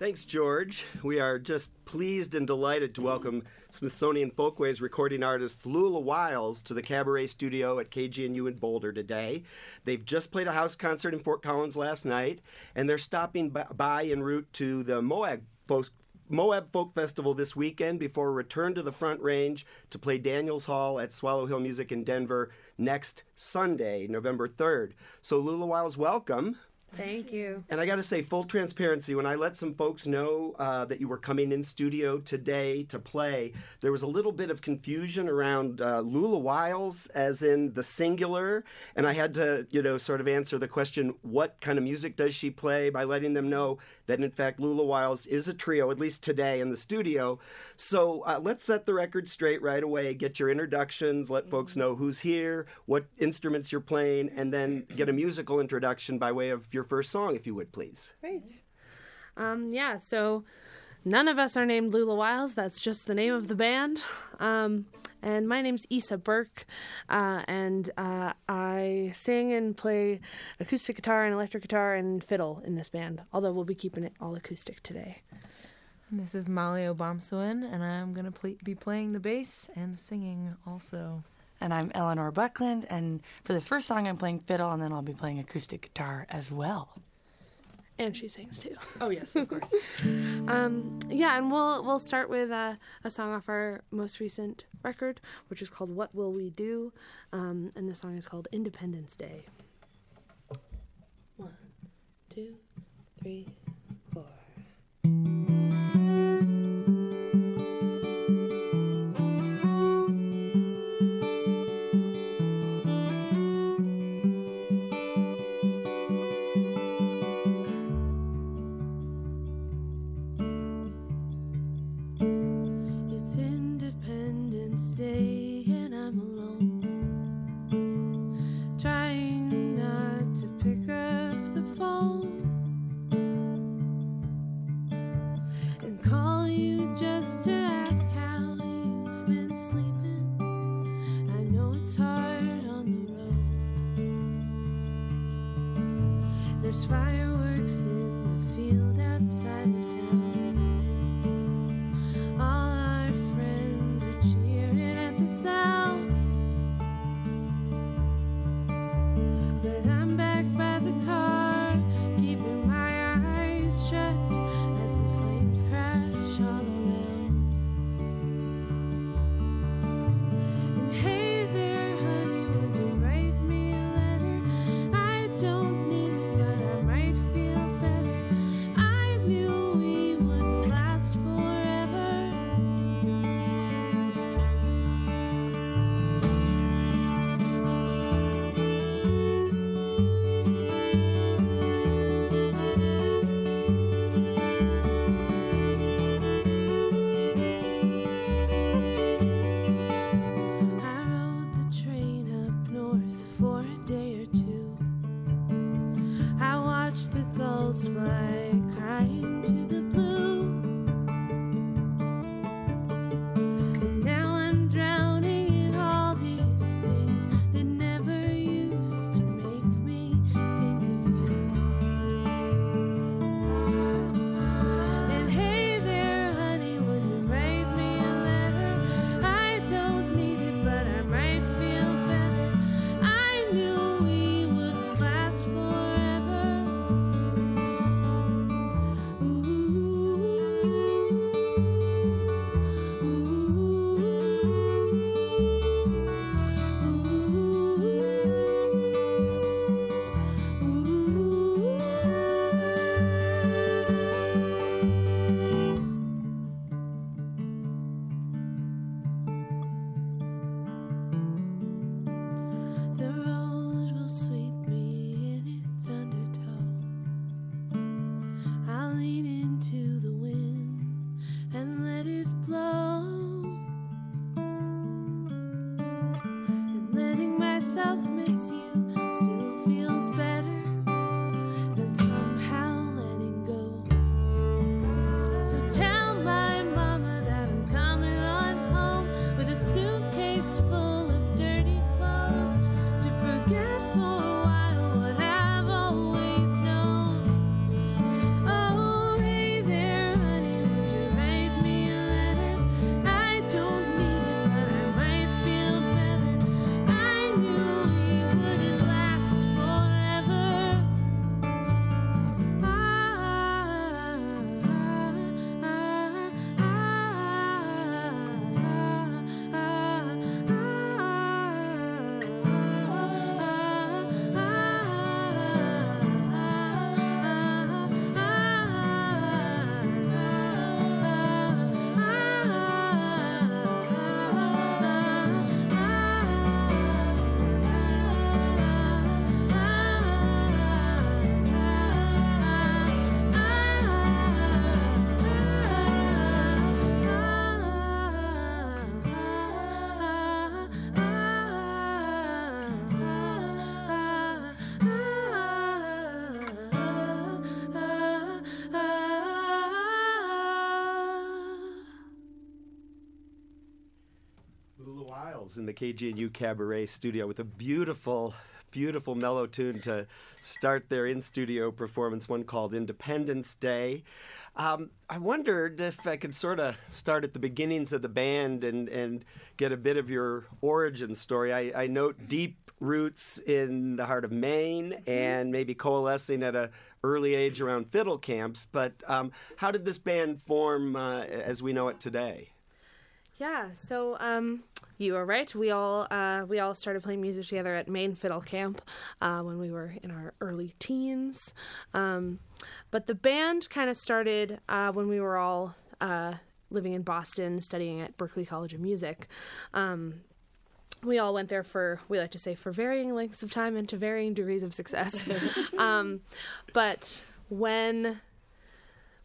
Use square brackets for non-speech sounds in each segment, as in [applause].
Thanks, George. We are just pleased and delighted to welcome Smithsonian Folkways recording artist Lula Wiles to the Kabaret Studio at KGNU in Boulder today. They've just played a house concert in Fort Collins last night, and they're stopping by en route to the Moab Folk, Moab Folk Festival this weekend before return to the Front Range to play Daniels Hall at Swallow Hill Music in Denver next Sunday, November 3rd. So, Lula Wiles, welcome. Thank you. And I got to say, full transparency, when I let some folks know uh, that you were coming in studio today to play, there was a little bit of confusion around uh, Lula Wiles, as in the singular. And I had to, you know, sort of answer the question, what kind of music does she play, by letting them know that, in fact, Lula Wiles is a trio, at least today in the studio. So uh, let's set the record straight right away, get your introductions, let folks know who's here, what instruments you're playing, and then get a musical introduction by way of your your first song, if you would, please. Great. Um, yeah, so none of us are named Lula Wiles. That's just the name of the band. Um, and my name's Isa Burke, uh, and uh, I sing and play acoustic guitar and electric guitar and fiddle in this band, although we'll be keeping it all acoustic today. And this is Molly Obomsawin, and I'm going to pl- be playing the bass and singing also. And I'm Eleanor Buckland, and for this first song, I'm playing fiddle, and then I'll be playing acoustic guitar as well. And she sings too. Oh yes, of course. [laughs] um, yeah, and we'll we'll start with uh, a song off our most recent record, which is called "What Will We Do," um, and the song is called "Independence Day." One, two, three, four. In the KGNU Kabaret studio with a beautiful, beautiful mellow tune to start their in studio performance, one called Independence Day. Um, I wondered if I could sort of start at the beginnings of the band and, and get a bit of your origin story. I, I note deep roots in the heart of Maine and maybe coalescing at a early age around fiddle camps. But um, how did this band form uh, as we know it today? Yeah, so um, you are right. We all uh, we all started playing music together at Maine Fiddle Camp uh, when we were in our early teens. Um, but the band kind of started uh, when we were all uh, living in Boston, studying at Berklee College of Music. Um, we all went there for we like to say for varying lengths of time and to varying degrees of success. [laughs] um, but when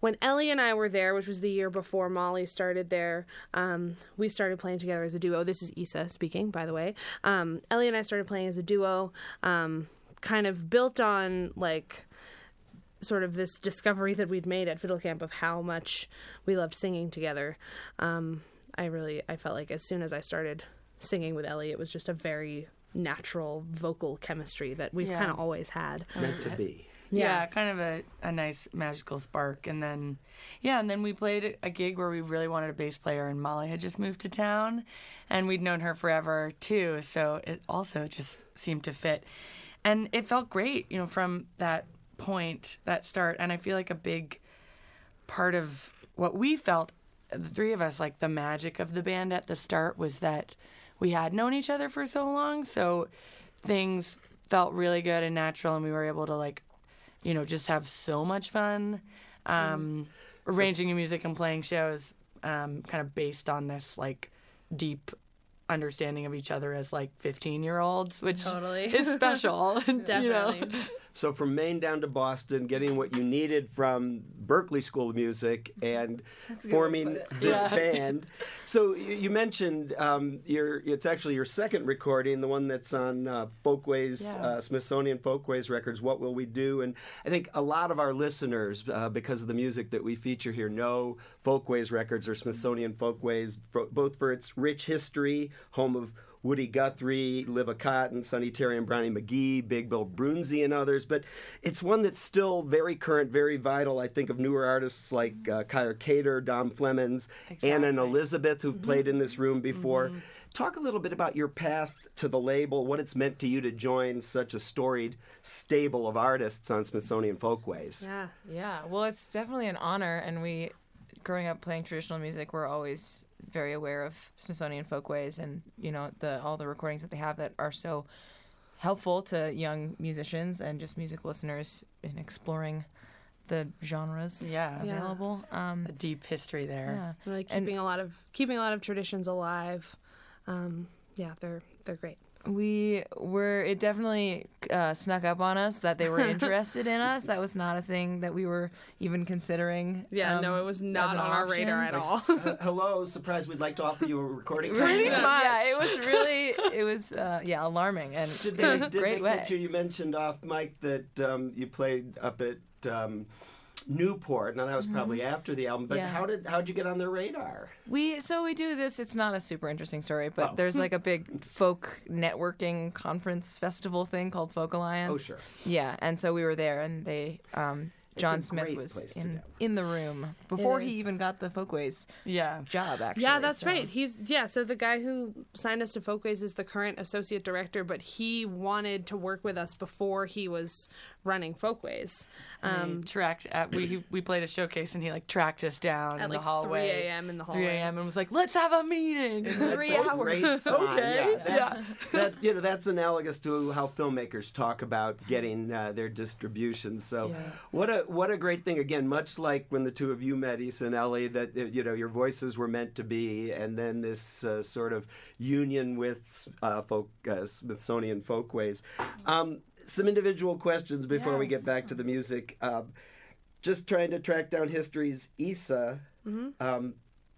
when Ellie and I were there, which was the year before Molly started there, um, we started playing together as a duo. This is Isa speaking, by the way. Um, Ellie and I started playing as a duo, um, kind of built on like sort of this discovery that we'd made at Fiddle Camp of how much we loved singing together. Um, I really, I felt like as soon as I started singing with Ellie, it was just a very natural vocal chemistry that we've Yeah. kind of always had. Meant to be. Yeah, kind of a, a nice magical spark. And then, yeah, and then we played a gig where we really wanted a bass player, and Molly had just moved to town, and we'd known her forever too. So it also just seemed to fit. And it felt great, you know, from that point, that start. And I feel like a big part of what we felt, the three of us, like the magic of the band at the start was that we had known each other for so long. So things felt really good and natural, and we were able to, like, you know, just have so much fun um, arranging your music and playing shows um, kind of based on this, like, deep understanding of each other as like 15 year olds which Totally. is special [laughs] [laughs] you know? So from Maine down to Boston, getting what you needed from Berklee School of Music and forming this Yeah. band. [laughs] So you, you mentioned um, your it's actually your second recording, the one that's on uh, Folkways Yeah. uh, Smithsonian Folkways Records. What will we do? And I think a lot of our listeners, uh, because of the music that we feature here, know Folkways Records or Smithsonian Folkways, for, both for its rich history, home of Woody Guthrie, Libba Cotten, Sonny Terry and Brownie McGhee, Big Bill Broonzy, and others. But it's one that's still very current, very vital. I think of newer artists like uh, Kaia Kater, Dom Flemons, Anna and Exactly. Elizabeth, who've played in this room before. Talk a little bit about your path to the label, what it's meant to you to join such a storied stable of artists on Smithsonian Folkways. Yeah. Yeah, well, it's definitely an honor, and we, growing up playing traditional music, we're always very aware of Smithsonian Folkways and you know the all the recordings that they have that are so helpful to young musicians and just music listeners in exploring the genres Yeah. Yeah. available. Um, a deep history there yeah. Really And- keeping a lot of keeping a lot of traditions alive. Um, yeah, they're they're great. We were. It definitely uh, snuck up on us that they were [laughs] interested in us. That was not a thing that we were even considering. Yeah, um, no, it was not an on our option. radar at all. Uh, hello, surprise! We'd like to offer you a recording. [laughs] Pretty much. Yeah, it was [laughs] really. It was. Uh, yeah, alarming and Did they, did great they way. you? You mentioned off mic that um, you played up at um, Newport. Now that was probably after the album, but Mm-hmm. Yeah. how did how'd you get on their radar? We so we do this. It's not a super interesting story, but Oh. there's like a [laughs] big folk networking conference festival thing called Folk Alliance. Oh, sure. Yeah, and so we were there, and they um, John Smith was in in the room before he even got the Folkways yeah job. Actually, yeah, that's so- right. He's yeah. So the guy who signed us to Folkways is the current associate director, but he wanted to work with us before he was running Folkways. um, tracked at, we he- we played a showcase and he like tracked us down at in like the hallway 3 a.m. in the hallway. 3 a.m. and was like let's have a meeting in That's three a hours Great [laughs] sign. Okay, Yeah, that's, that you know that's analogous to how filmmakers talk about getting uh, their distribution. So, Yeah. what a what a great thing. Again, much like when the two of you met, Isa and Ellie, that uh, you know your voices were meant to be, and then this uh, sort of union with uh, folk uh, Smithsonian Folkways. Um, some individual questions before we get back to the music. Um, just trying to track down history's Isa. Um,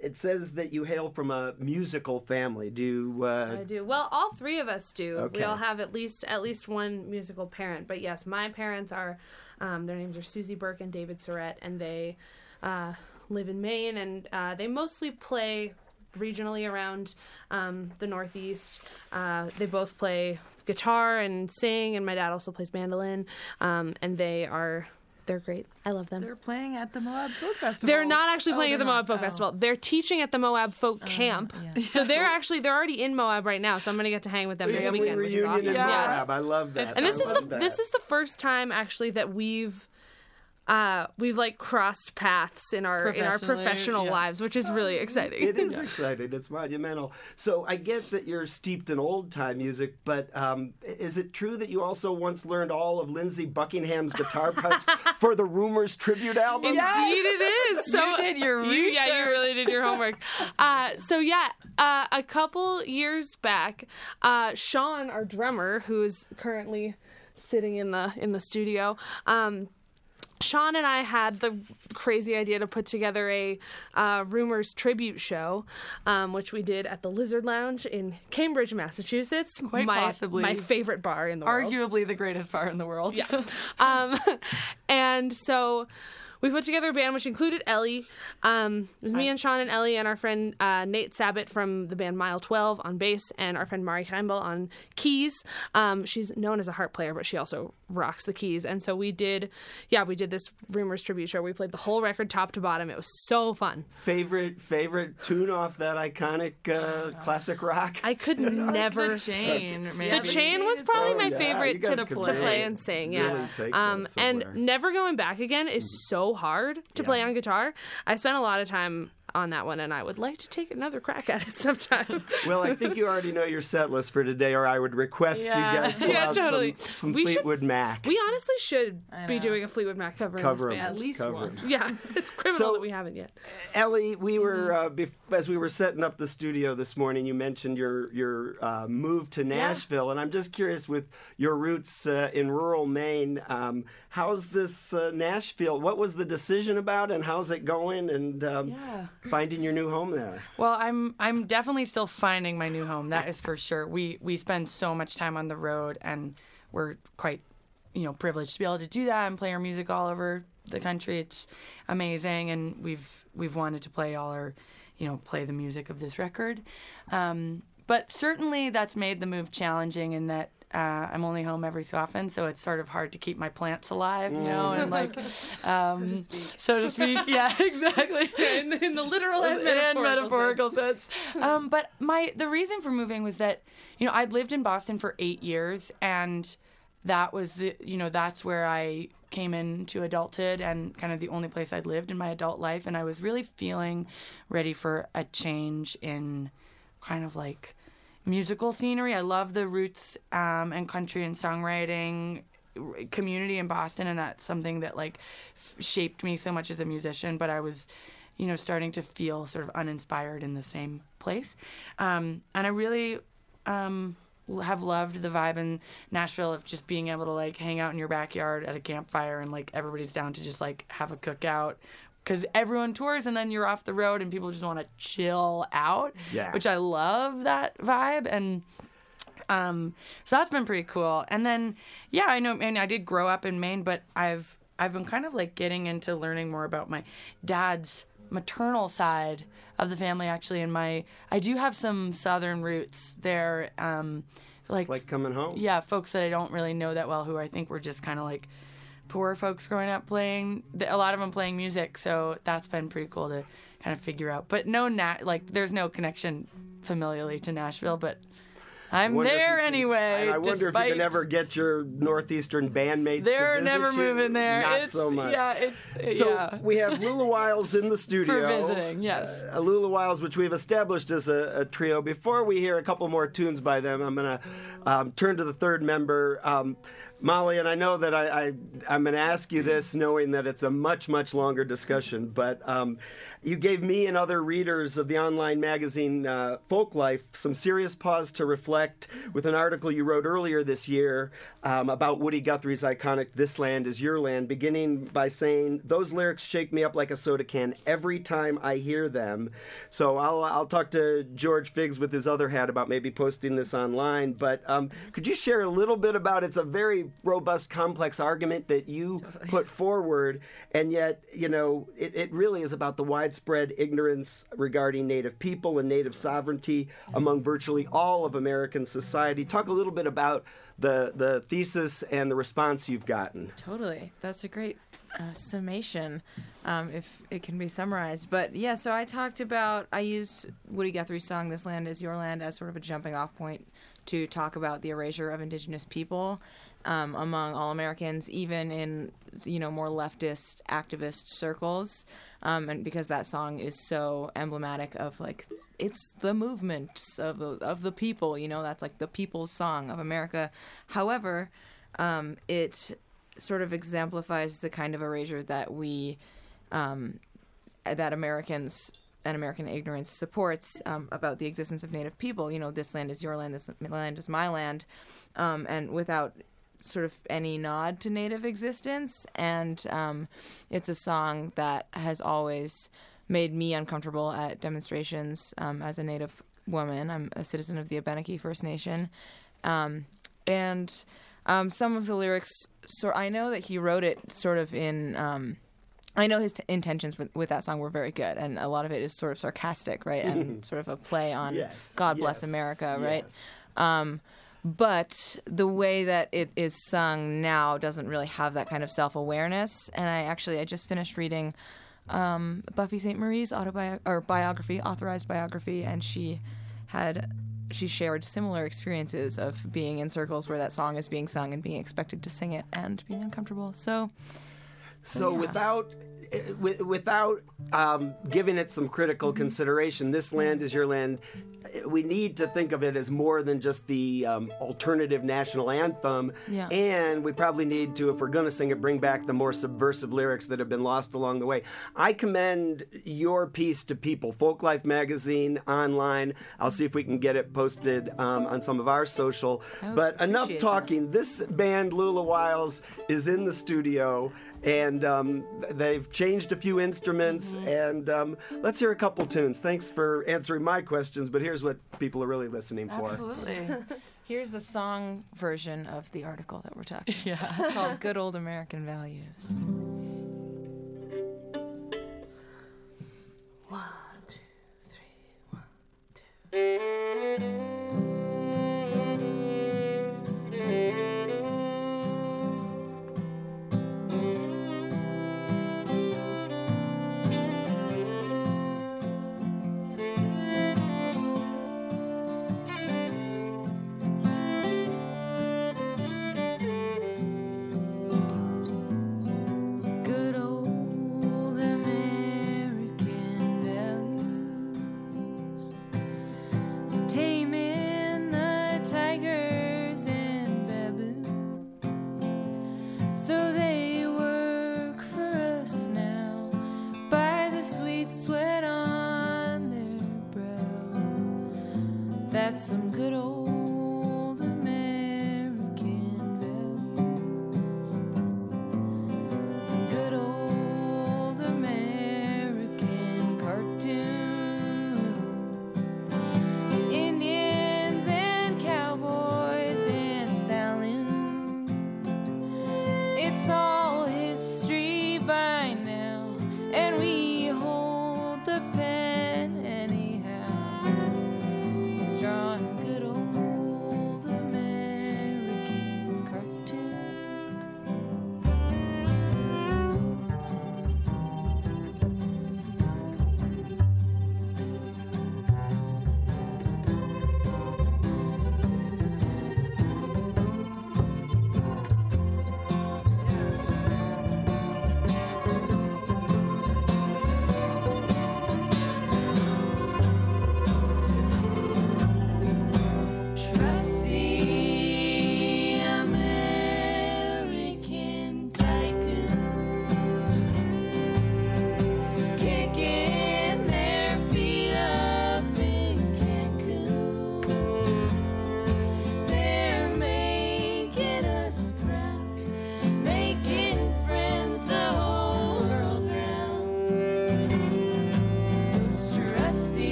it says that you hail from a musical family. Do you, uh, I do. Well, all three of us do. Okay. We all have at least at least one musical parent. But yes, my parents are. Um, their names are Susie Burke and David Surette, and they uh, live in Maine, and uh, they mostly play regionally around um, the Northeast. Uh, they both play guitar and sing, and my dad also plays mandolin. Um, and they are they're great. I love them. They're playing at the Moab Folk Festival. They're not actually Oh, playing at they're the Moab not. Folk Oh. Festival. They're teaching at the Moab Folk Camp. yeah. [laughs] So they're actually they're already in Moab right now. So I'm gonna get to hang with them this Family weekend, which is awesome. in Yeah. Moab. I love that. And this I is the that. this is the first time actually that we've uh, we've like crossed paths in our in our professional yeah. lives, which is really [laughs] exciting. It is exciting. It's monumental. So I get that you're steeped in old time music, but um, is it true that you also once learned all of Lindsey Buckingham's guitar parts [laughs] for the Rumours tribute album? Indeed, it is. So You did your you- yeah, you really did your homework. [laughs] Uh, so yeah, uh, a couple years back, uh, Sean, our drummer, who is currently sitting in the in the studio. Um, Sean and I had the crazy idea to put together a uh, Rumours tribute show, um, which we did at the Lizard Lounge in Cambridge, Massachusetts. Quite my, possibly. my favorite bar in the world. Arguably the greatest bar in the world. Yeah. [laughs] um, [laughs] and so we put together a band which included Ellie. Um, it was me and Sean and Ellie and our friend uh, Nate Sabat from the band Mile 12 on bass and our friend Mari Heimbel on keys. Um, she's known as a harp player, but she also rocks the keys. And so we did, yeah, we did this Rumours tribute show. We played the whole record top to bottom. It was so fun. Favorite favorite tune off that iconic uh, classic rock? I could never. The chain. The man. chain was probably Oh, my yeah, favorite you guys to, to play and sing. Yeah, really take um, that and. Mm-hmm. never going back again is so hard to play on guitar. I spent a lot of time on that one, and I would like to take another crack at it [laughs] sometime. Well, I think you already know your set list for today, or I would request Yeah. you guys [laughs] pull Yeah, out totally. some, some We should- Fleetwood Mac. we honestly should be doing a Fleetwood Mac cover, Cover in 'em. this band. At least Cover one. 'em. Yeah, [laughs] it's criminal So- that we haven't yet. Ellie, we were Mm-hmm. uh, bef- as we were setting up the studio this morning. You mentioned your your uh, move to Nashville, and I'm just curious with your roots uh, in rural Maine. Um, how's this uh, Nashville? What was the decision about, and how's it going? And um, Yeah. Finding your new home there. Well, I'm I'm definitely still finding my new home. That is for sure. We we spend so much time on the road, and we're quite, you know, privileged to be able to do that and play our music all over the country. It's amazing, and we've we've wanted to play all our, you know, play the music of this record. Um, but certainly, that's made the move challenging in that. Uh, I'm only home every so often, so it's sort of hard to keep my plants alive, you know, and like, [laughs] um, so to speak. Yeah, [laughs] exactly [laughs] in, in the literal and and metaphorical, metaphorical sense. sense. Um, but my the reason for moving was that you know I'd lived in Boston for eight years, and that was the, you know that's where I came into adulthood and kind of the only place I'd lived in my adult life, and I was really feeling ready for a change in kind of like musical scenery. I love the roots um, and country and songwriting community in Boston, and that's something that like f- shaped me so much as a musician. But I was, you know, starting to feel sort of uninspired in the same place, um, and I really. Um, have loved the vibe in Nashville of just being able to like hang out in your backyard at a campfire and like everybody's down to just like have a cookout because everyone tours and then you're off the road and people just want to chill out Yeah. which I love that vibe and um so that's been pretty cool and then yeah I know and I did grow up in Maine but I've I've been kind of like getting into learning more about my dad's maternal side of the family actually and my I do have some southern roots there um like, It's like coming home. yeah folks that I don't really know that well who I think were just kind of like poor folks growing up playing a lot of them playing music so that's been pretty cool to kind of figure out but no nat like there's no connection familiarly to Nashville but I'm there can- anyway And I wonder if you can ever get your northeastern bandmates. to they're never you. moving there Not it's, so much. yeah it's So yeah we have Lula Wiles in the studio. for visiting yes Uh, Lula Wiles, which we've established as a, a trio. Before we hear a couple more tunes by them, I'm going to um, turn to the third member, um, Molly. And I know that I, I, I'm going to ask you this knowing that it's a much, much longer discussion. But um, you gave me and other readers of the online magazine uh, Folklife some serious pause to reflect with an article you wrote earlier this year um, about Woody Guthrie's iconic This Land Is Your Land, beginning by saying, Those lyrics shake me up like a soda can every time I hear them. So I'll, I'll talk to George Figs with his other hat about maybe posting this online. But um, could you share a little bit about it's a very very robust, complex argument that you put forward, and yet, you know, it, it really is about the widespread ignorance regarding Native people and Native sovereignty among virtually all of American society. Talk a little bit about the the thesis and the response you've gotten. Totally. That's a great uh, summation, um, if it can be summarized. But yeah, so I talked about, I used Woody Guthrie's song, This Land Is Your Land, as sort of a jumping off point to talk about the erasure of indigenous people. Um, among all Americans, even in you know more leftist activist circles, um, and because that song is so emblematic of like it's the movements of the, of the people, you know that's like the people's song of America. However, um, it sort of exemplifies the kind of erasure that we um, that Americans and American ignorance supports um, about the existence of Native people. You know, this land is your land, this land is my land, um, and without sort of any nod to Native existence. And um, it's a song that has always made me uncomfortable at demonstrations um, as a Native woman. I'm a citizen of the Abenaki First Nation, um, and um, some of the lyrics. So I know that he wrote it sort of in. Um, I know his t- intentions with, with that song were very good, and a lot of it is sort of sarcastic, right, and [laughs] sort of a play on Yes, "God Bless America," right. yes. Um, but the way that it is sung now doesn't really have that kind of self awareness. And I actually I just finished reading um, Buffy Sainte-Marie's autobiography or biography, authorized biography, and she had she shared similar experiences of being in circles where that song is being sung and being expected to sing it and being uncomfortable. So So yeah. without eh, without um, giving it some critical consideration, this land is your land. We need to think of it as more than just the um, alternative national anthem. Yeah. And we probably need to, if we're going to sing it, bring back the more subversive lyrics that have been lost along the way. I commend your piece to people. Folklife magazine online. I'll see if we can get it posted um, on some of our social. But enough talking. This band, Lula Wiles, is in the studio, and um, they've changed a few instruments. Mm-hmm. And um, let's hear a couple tunes. Thanks for answering my questions, but here's what people are really listening for. Absolutely. [laughs] Here's a song version of the article that we're talking about. Yeah. It's called Good Old American Values. One, two, three, one, two. it's all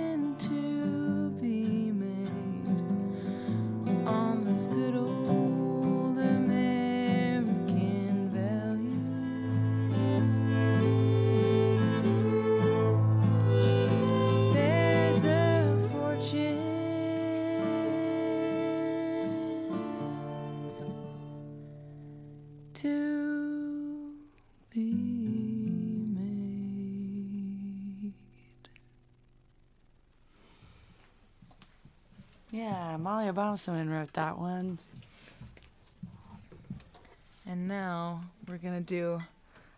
fortune Obomsawin wrote that one. And now we're gonna do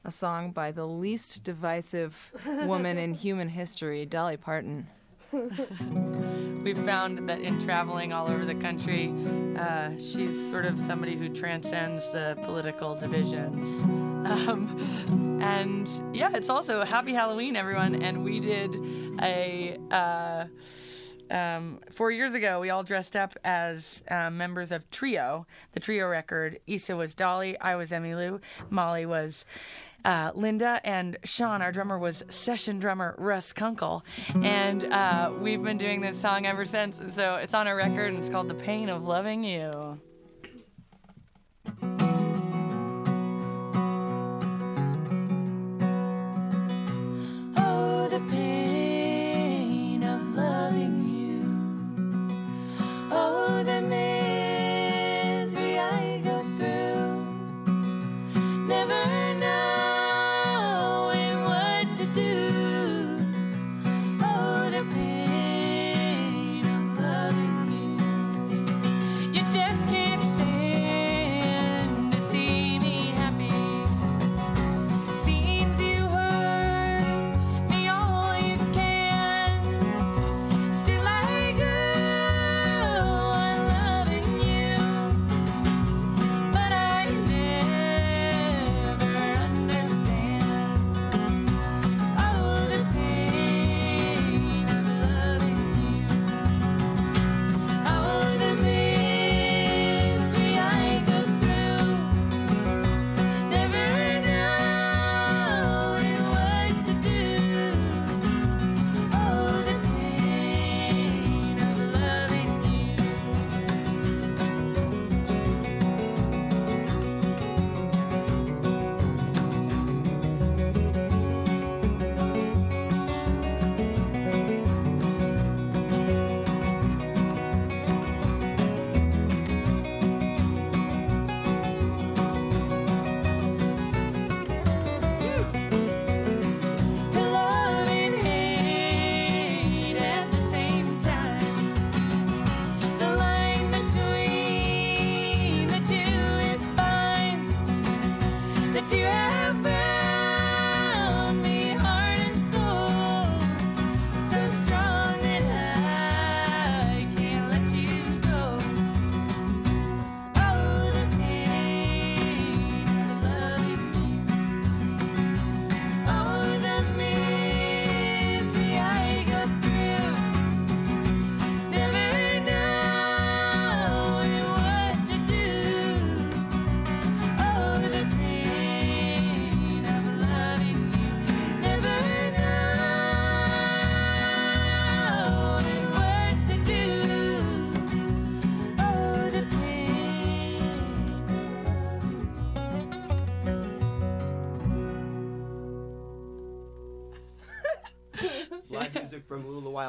a song by the least divisive woman in [laughs] human history, Dolly Parton. We've found that in traveling all over the country, uh, she's sort of somebody who transcends the political divisions. Um, and yeah, it's also Happy Halloween, everyone. And we did a. Uh, um, four years ago, we all dressed up as uh, members of Trio, the Trio record. Isa was Dolly, I was Emmylou, Molly was uh, Linda, and Sean, our drummer, was session drummer Russ Kunkel. And uh, we've been doing this song ever since. And so it's on our record, and it's called The Pain of Loving You.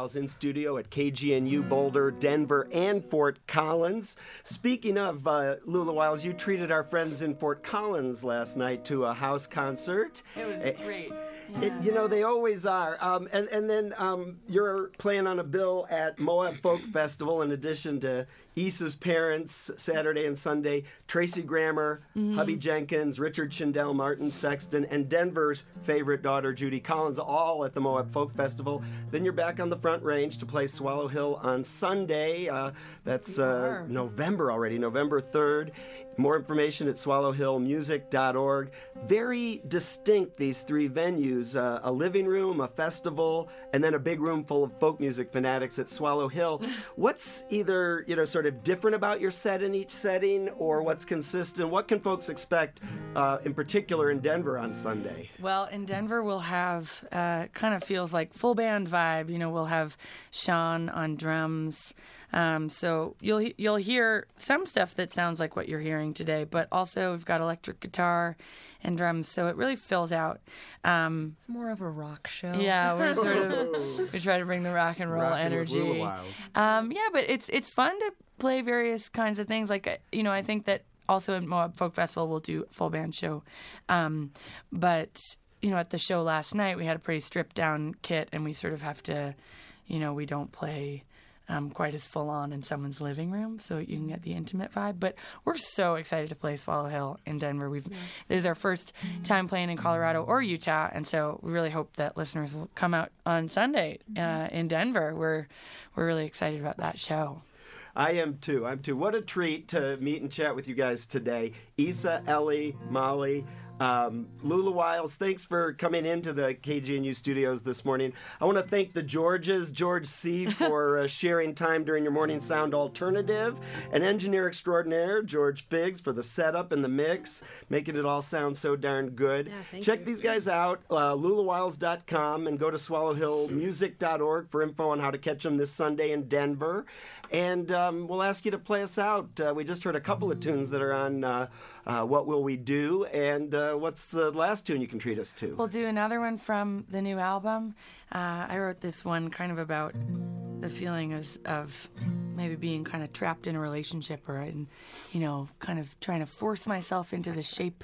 Wiles in studio at KGNU Boulder, Denver, and Fort Collins. Speaking of uh, Lula Wiles, you treated our friends in Fort Collins last night to a house concert. It was great. It, you know they always are, um, and and then um, you're playing on a bill at Moab Folk [clears throat] Festival in addition to Isa's parents Saturday and Sunday, Tracy Grammer, Hubby Jenkins, Richard Shindell, Martin Sexton, and Denver's favorite daughter Judy Collins, all at the Moab Folk Festival. Then you're back on the Front Range to play Swallow Hill on Sunday. Uh, that's uh. November already, November 3rd. More information at swallowhillmusic.org. Very distinct, these three venues. Venues uh, a living room, a festival, and then a big room full of folk music fanatics at Swallow Hill. [laughs] What's either, you know, sort of different about your set in each setting or what's consistent? What can folks expect uh, in particular in Denver on Sunday? Well, in Denver, we'll have uh, kind of feels like full band vibe. You know, we'll have Sean on drums. Um, so you'll you'll hear some stuff that sounds like what you're hearing today, but also we've got electric guitar and drums. So it really fills out. Um, It's more of a rock show. yeah, we're [laughs] sort of we try to bring the rock and roll Rockin' energy. Um, yeah, but it's it's fun to play various kinds of things. Like uh, you know, I think that also at Moab Folk Festival we'll do full band show. Um, but you know, at the show last night we had a pretty stripped down kit, and we sort of have to, you know, we don't play. Um, quite as full on in someone's living room, so you can get the intimate vibe. But we're so excited to play Swallow Hill in Denver. We've this is our first time playing in Colorado or Utah, and so we really hope that listeners will come out on Sunday uh, in Denver. We're we're really excited about that show. I am too. I'm too. What a treat to meet and chat with you guys today. Isa, Ellie, Molly, um, Lula Wiles, thanks for coming into the KGNU studios this morning. I want to thank the Georges, George C., [laughs] for uh, sharing time during your morning sound alternative, and engineer extraordinaire, George Figs, for the setup and the mix, making it all sound so darn good. Yeah, Check you. these guys out, uh, lulawiles.com, and go to swallowhillmusic.org for info on how to catch them this Sunday in Denver. And um, we'll ask you to play us out. Uh, we just heard a couple of tunes that are on uh, uh, What Will We Do? And uh, what's the last tune you can treat us to? We'll do another one from the new album. Uh, I wrote this one kind of about the feeling of, of maybe being kind of trapped in a relationship or in, you know, kind of trying to force myself into the shape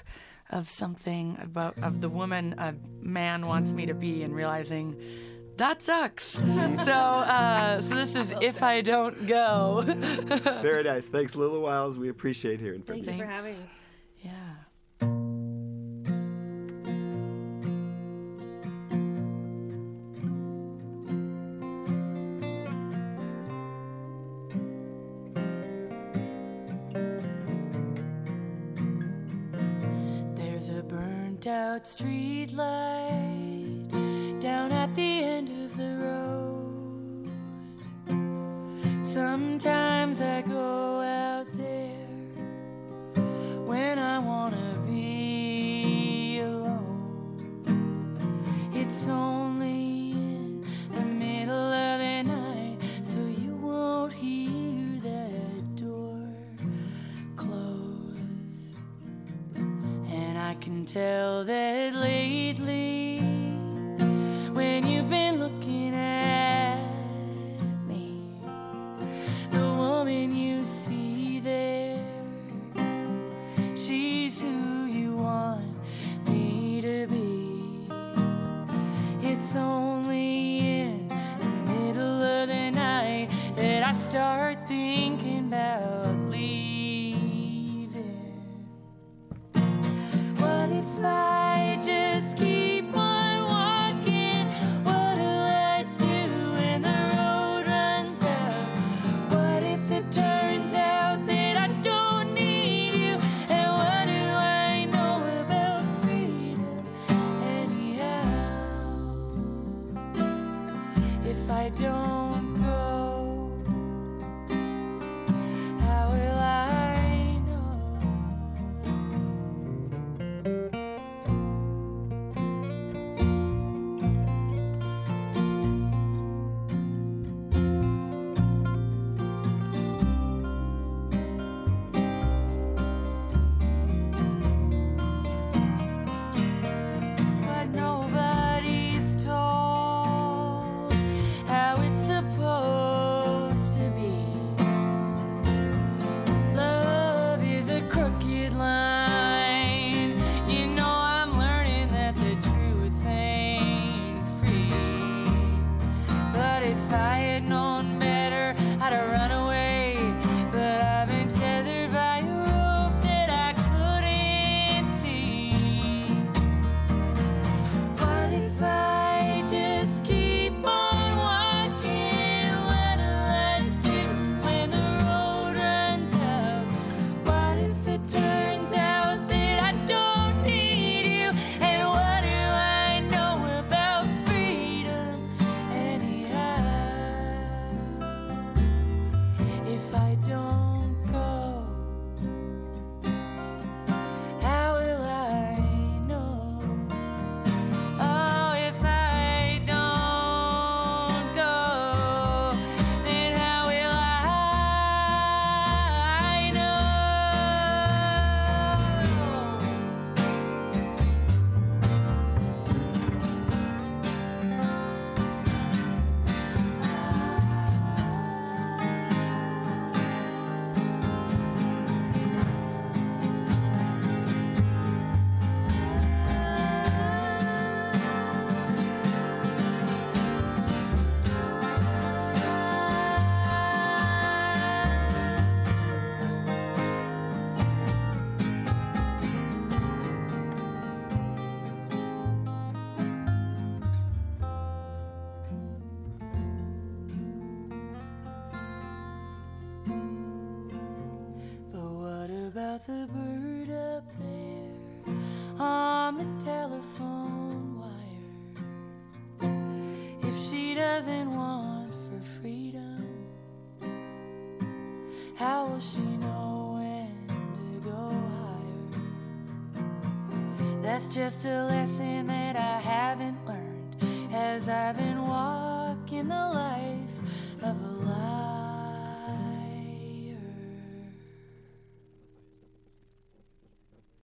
of something about of the woman a man wants me to be and realizing that sucks. [laughs] so, uh, so this is if I don't go. [laughs] Very nice. Thanks, Lula Wiles. We appreciate hearing from Thank you. you for having us. Street light down at the end of the road. Sometimes